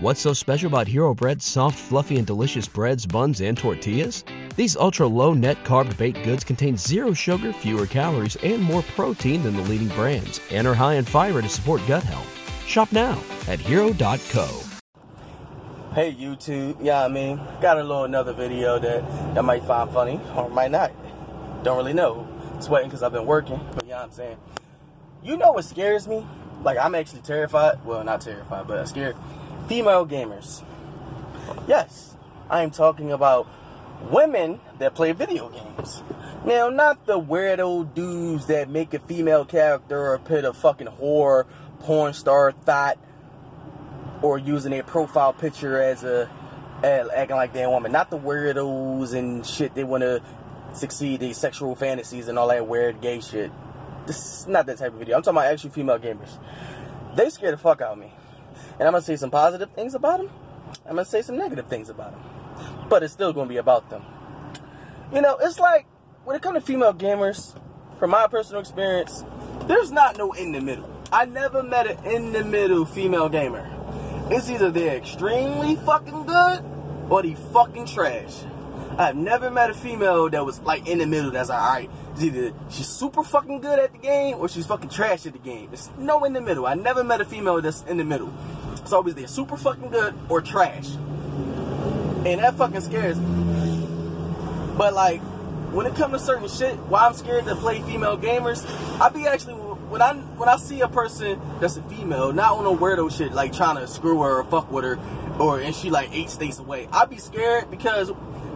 What's so special about Hero Bread's soft, fluffy, and delicious breads, buns, and tortillas? These ultra low net carb baked goods contain zero sugar, fewer calories, and more protein than the leading brands, and are high in fiber to support gut health. Shop now at hero.co. Hey YouTube, yeah, I mean, got a little another video that y'all might find funny or might not. Don't really know. Sweating because I've been working, but yeah, I'm saying. You know what scares me? Like, I'm actually terrified. Well, not terrified, but scared. Female gamers. Yes, I am talking about women that play video games. Now, not the weirdo dudes that make a female character or put a fucking whore, porn star thought, or using their profile picture as a acting like a woman. Not the weirdos and shit. They want to succeed these sexual fantasies and all that weird gay shit. This is not that type of video. I'm talking about actual female gamers. They scare the fuck out of me. And I'm gonna say some positive things about them. I'm gonna say some negative things about them. But it's still gonna be about them. You know, it's like when it comes to female gamers, from my personal experience, there's not no in the middle. I never met an in the middle female gamer. It's either they're extremely fucking good or they fucking trash. I've never met a female that was like in the middle that's like, alright, it's either she's super fucking good at the game or she's fucking trash at the game. There's no in the middle. I never met a female that's in the middle. It's always they're super fucking good or trash. And that fucking scares me. But like, when it comes to certain shit, why I'm scared to play female gamers, I be actually when I when I see a person that's a female, not on no weirdo shit like trying to screw her or fuck with her, or and she like eight states away, I'd be scared because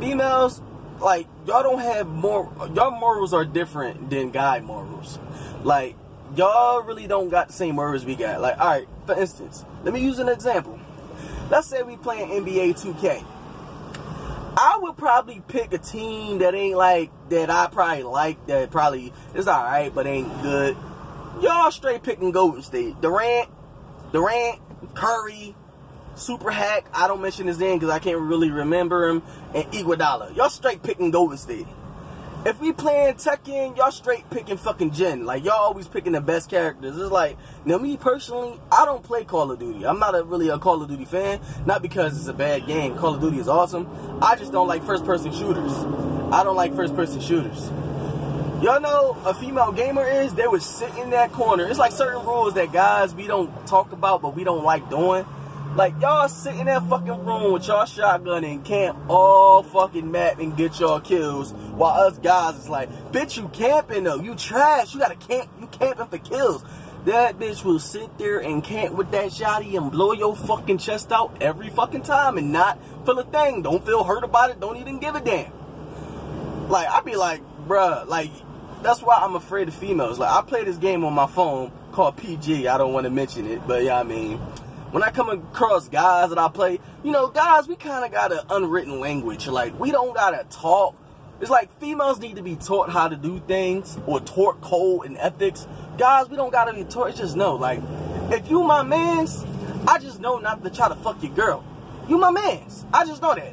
females like y'all don't have more y'all morals are different than guy morals. Like y'all really don't got the same morals we got. Like all right, for instance, let me use an example. Let's say we playing NBA 2K. I would probably pick a team that ain't like that I probably like that probably is alright but ain't good. Y'all straight picking Golden State. Durant, Durant, Curry, Super Hack, I don't mention his name because I can't really remember him, and Iguodala. Y'all straight picking Golden State. If we playing Tekken, y'all straight picking fucking Jin. Like y'all always picking the best characters. It's like now me personally, I don't play Call of Duty. I'm not a, really a Call of Duty fan. Not because it's a bad game. Call of Duty is awesome. I just don't like first person shooters. I don't like first person shooters. Y'all know a female gamer is they would sit in that corner. It's like certain rules that guys we don't talk about but we don't like doing. Like y'all sit in that fucking room with y'all shotgun and camp all fucking map and get y'all kills, while us guys is like, bitch, you camping though, you trash, you gotta camp, you camping for kills. That bitch will sit there and camp with that shotty and blow your fucking chest out every fucking time and not feel a thing. Don't feel hurt about it. Don't even give a damn. Like I be like, bruh, like that's why I'm afraid of females. Like I play this game on my phone called PG. I don't want to mention it, but yeah, I mean when I come across guys that I play, you know, guys, we kind of got an unwritten language. Like, we don't got to talk. It's like females need to be taught how to do things or taught code and ethics. Guys, we don't got to be taught. It's just know, like, if you my mans, I just know not to try to fuck your girl. You my mans. I just know that.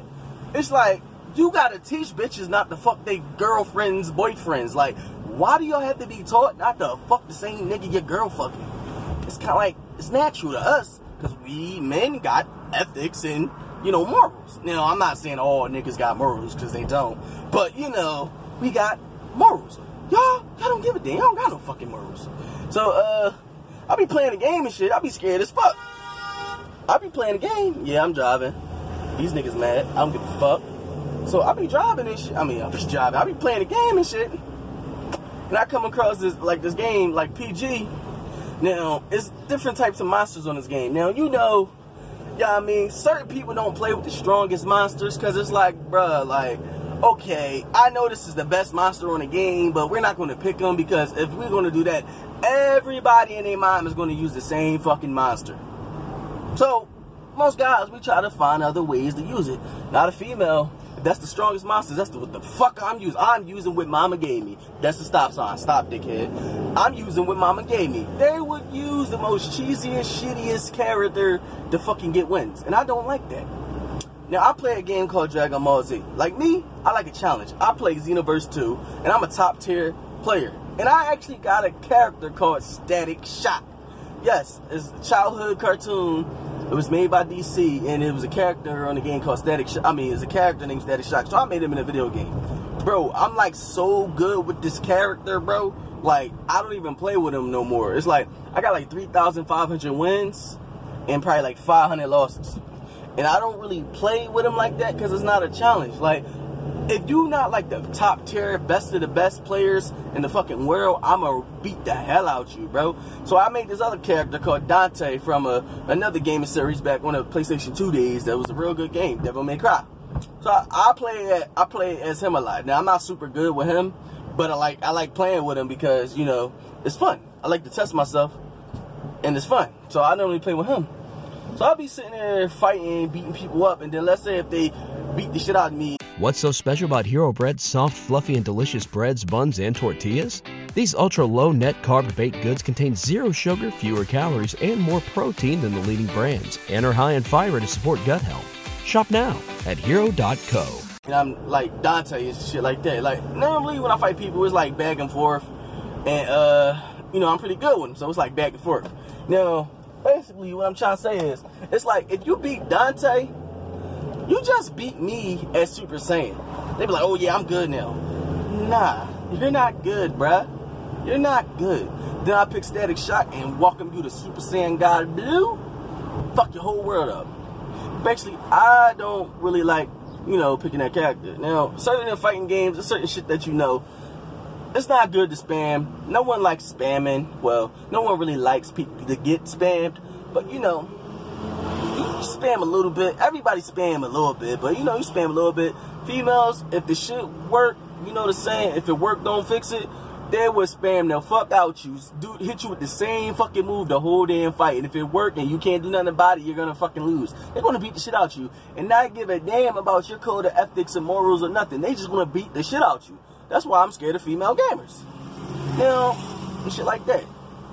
It's like, you got to teach bitches not to fuck their girlfriends, boyfriends. Like, why do y'all have to be taught not to fuck the same nigga your girl fucking? It's kind of like, it's natural to us because we men got ethics and, you know, morals. Now, I'm not saying all niggas got morals because they don't. But, you know, we got morals. Y'all, y'all don't give a damn. Y'all got no fucking morals. So, uh, I'll be playing a game and shit. I'll be scared as fuck. I'll be playing a game. Yeah, I'm driving. These niggas mad. I don't give a fuck. So I'll be driving and shit. I mean, I'll be driving. I'll be playing a game and shit. And I come across this, like, this game, like PG. Now, it's different types of monsters on this game. Now, you know, yeah, I mean, certain people don't play with the strongest monsters because it's like, bruh, like, okay, I know this is the best monster on the game, but we're not going to pick them because if we're going to do that, everybody in their mind is going to use the same fucking monster. So, most guys, we try to find other ways to use it. Not a female. That's the strongest monster. That's the, what the fuck I'm using. I'm using what mama gave me. That's the stop sign. Stop, dickhead. I'm using what mama gave me. They would use the most cheesiest, shittiest character to fucking get wins. And I don't like that. Now, I play a game called Dragon Ball Z. Like me, I like a challenge. I play Xenoverse 2, and I'm a top tier player. And I actually got a character called Static Shock. Yes, it's a childhood cartoon It was made by DC, and it was a character on the game called Static. I mean, it's a character named Static Shock. So I made him in a video game, bro. I'm like so good with this character, bro. Like I don't even play with him no more. It's like I got like 3,500 wins and probably like 500 losses, and I don't really play with him like that because it's not a challenge. Like if you not like the top tier, best of the best players in the fucking world, I'ma beat the hell out you, bro. So I made this other character called Dante from a, another gaming series back on the PlayStation 2 days that was a real good game, Devil May Cry. So I, I play I play as him a lot. Now I'm not super good with him, but I like I like playing with him because you know it's fun. I like to test myself, and it's fun. So I normally play with him. So I'll be sitting there fighting, beating people up, and then let's say if they beat the shit out of me. What's so special about Hero Bread's soft, fluffy, and delicious breads, buns, and tortillas? These ultra low net carb baked goods contain zero sugar, fewer calories, and more protein than the leading brands, and are high in fiber to support gut health. Shop now at hero.co. And I'm like Dante and shit like that. Like normally when I fight people, it's like back and forth, and uh, you know I'm pretty good with them, so it's like back and forth. Now, basically, what I'm trying to say is, it's like if you beat Dante, you just beat me as Super Saiyan. They be like, oh yeah, I'm good now. Nah, you're not good, bruh. You're not good. Then I pick Static Shock and welcome you to Super Saiyan God Blue. Fuck your whole world up. Basically, I don't really like, you know, picking that character. Now, certain in fighting games, there's certain shit that you know, it's not good to spam. No one likes spamming. Well, no one really likes people to get spammed. But you know, you spam a little bit. Everybody spam a little bit, but you know, you spam a little bit. Females, if the shit work, you know the saying, if it work, don't fix it. They will spam the fuck out you. Dude, hit you with the same fucking move the whole damn fight. And if it work and you can't do nothing about it, you're gonna fucking lose. They're gonna beat the shit out you and not give a damn about your code of ethics and morals or nothing. They just gonna beat the shit out you. That's why I'm scared of female gamers. You know, and shit like that.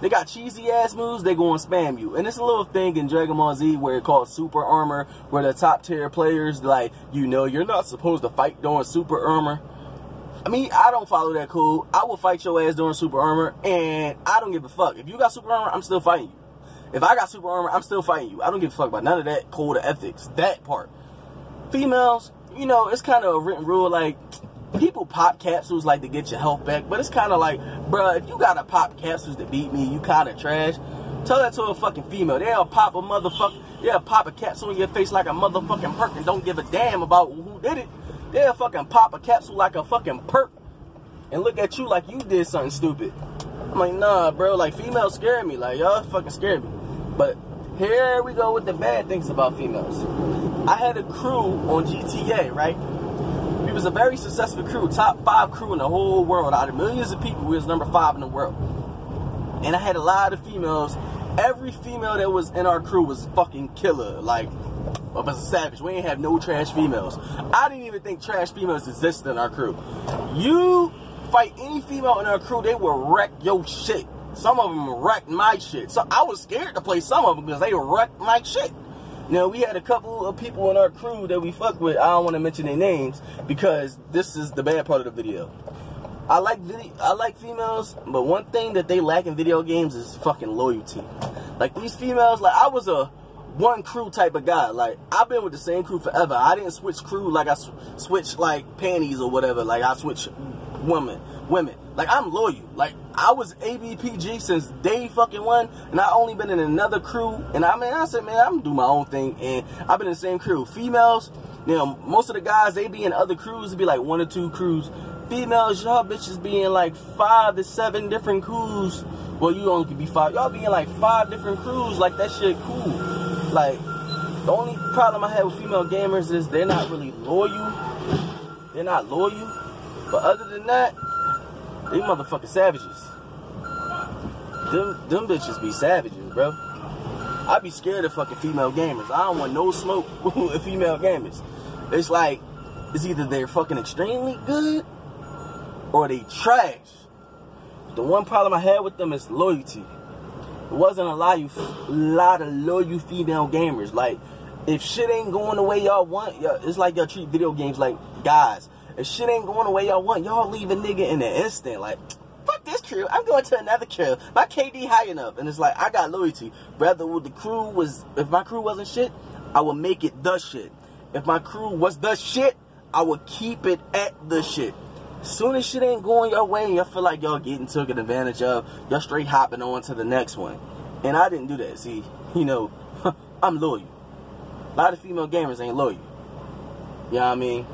They got cheesy ass moves, they go and spam you. And it's a little thing in Dragon Ball Z where it's called super armor, where the top tier players, like, you know, you're not supposed to fight during super armor. I mean, I don't follow that code. I will fight your ass during super armor, and I don't give a fuck. If you got super armor, I'm still fighting you. If I got super armor, I'm still fighting you. I don't give a fuck about none of that code of ethics, that part. Females, you know, it's kind of a written rule, like, people pop capsules like to get your health back, but it's kind of like, bruh, if you gotta pop capsules to beat me, you kind of trash. Tell that to a fucking female. They'll pop a motherfucker, they'll pop a capsule in your face like a motherfucking perk and don't give a damn about who did it. They'll fucking pop a capsule like a fucking perk and look at you like you did something stupid. I'm like, nah, bro, like females scare me. Like, y'all fucking scare me. But here we go with the bad things about females. I had a crew on GTA, right? We was a very successful crew, top five crew in the whole world. Out of millions of people, we was number five in the world. And I had a lot of females. Every female that was in our crew was fucking killer. Like, up as a savage. We ain't have no trash females. I didn't even think trash females existed in our crew. You fight any female in our crew, they will wreck your shit. Some of them wrecked my shit. So I was scared to play some of them because they wrecked my shit. Now we had a couple of people in our crew that we fuck with. I don't want to mention their names because this is the bad part of the video. I like video, I like females, but one thing that they lack in video games is fucking loyalty. Like these females, like I was a one crew type of guy. Like I've been with the same crew forever. I didn't switch crew like I sw- switched like panties or whatever. Like I switched women, women. Like I'm loyal. Like I was ABPG since day fucking one, and I only been in another crew. And I mean, I said, man, I'm do my own thing, and I've been in the same crew. Females, you know, most of the guys they be in other crews. It'd be like one or two crews. Females, y'all bitches be in like five to seven different crews. Well, you only could be five. Y'all be in like five different crews. Like that shit cool. Like the only problem I have with female gamers is they're not really loyal. They're not loyal. But other than that, they motherfucking savages. Them, them bitches be savages, bro. I be scared of fucking female gamers. I don't want no smoke with female gamers. It's like, it's either they're fucking extremely good or they trash. The one problem I had with them is loyalty. It wasn't a lot of, lot of loyal female gamers. Like, if shit ain't going the way y'all want, it's like y'all treat video games like guys. If shit ain't going the way y'all want, y'all leave a nigga in an instant. Like, fuck this crew. I'm going to another crew. My KD high enough, and it's like I got loyalty. Rather, the crew was if my crew wasn't shit, I would make it the shit. If my crew was the shit, I would keep it at the shit. Soon as shit ain't going your way, y'all feel like y'all getting taken advantage of, y'all straight hopping on to the next one. And I didn't do that. See, you know, I'm loyal. A lot of female gamers ain't loyal. You know what I mean?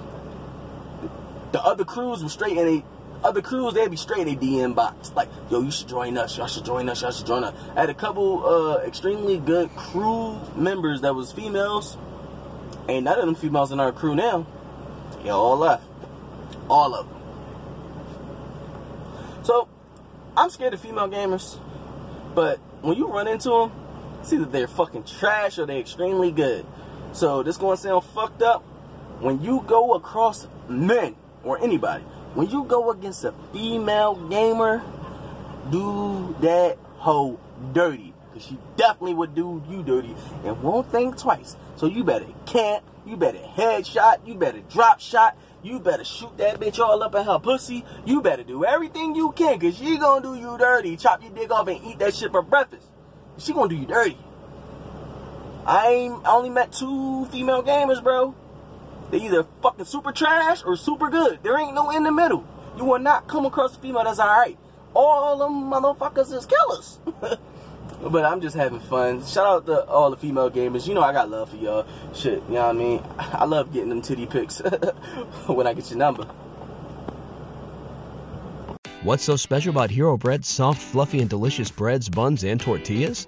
The other crews were straight in a other crews, they'd be straight a DM box. Like, yo, you should join us. Y'all should join us. Y'all should join us. I had a couple uh, extremely good crew members that was females. Ain't none of them females in our crew now. They all left. All of them. So, I'm scared of female gamers. But when you run into them, it's either they're fucking trash or they're extremely good. So, this going to sound fucked up. When you go across men or anybody, when you go against a female gamer, do that hoe dirty. Cause she definitely would do you dirty and won't think twice. So you better camp, you better headshot, you better drop shot, you better shoot that bitch all up in her pussy. You better do everything you can, cause she gonna do you dirty. Chop your dick off and eat that shit for breakfast. She gonna do you dirty. I ain't I only met two female gamers, bro. They either fucking super trash or super good. There ain't no in the middle. You will not come across a female that's alright. All them motherfuckers is killers. but I'm just having fun. Shout out to all the female gamers. You know I got love for y'all. Shit, you know what I mean? I love getting them titty pics when I get your number. What's so special about Hero Bread's soft, fluffy, and delicious breads, buns, and tortillas?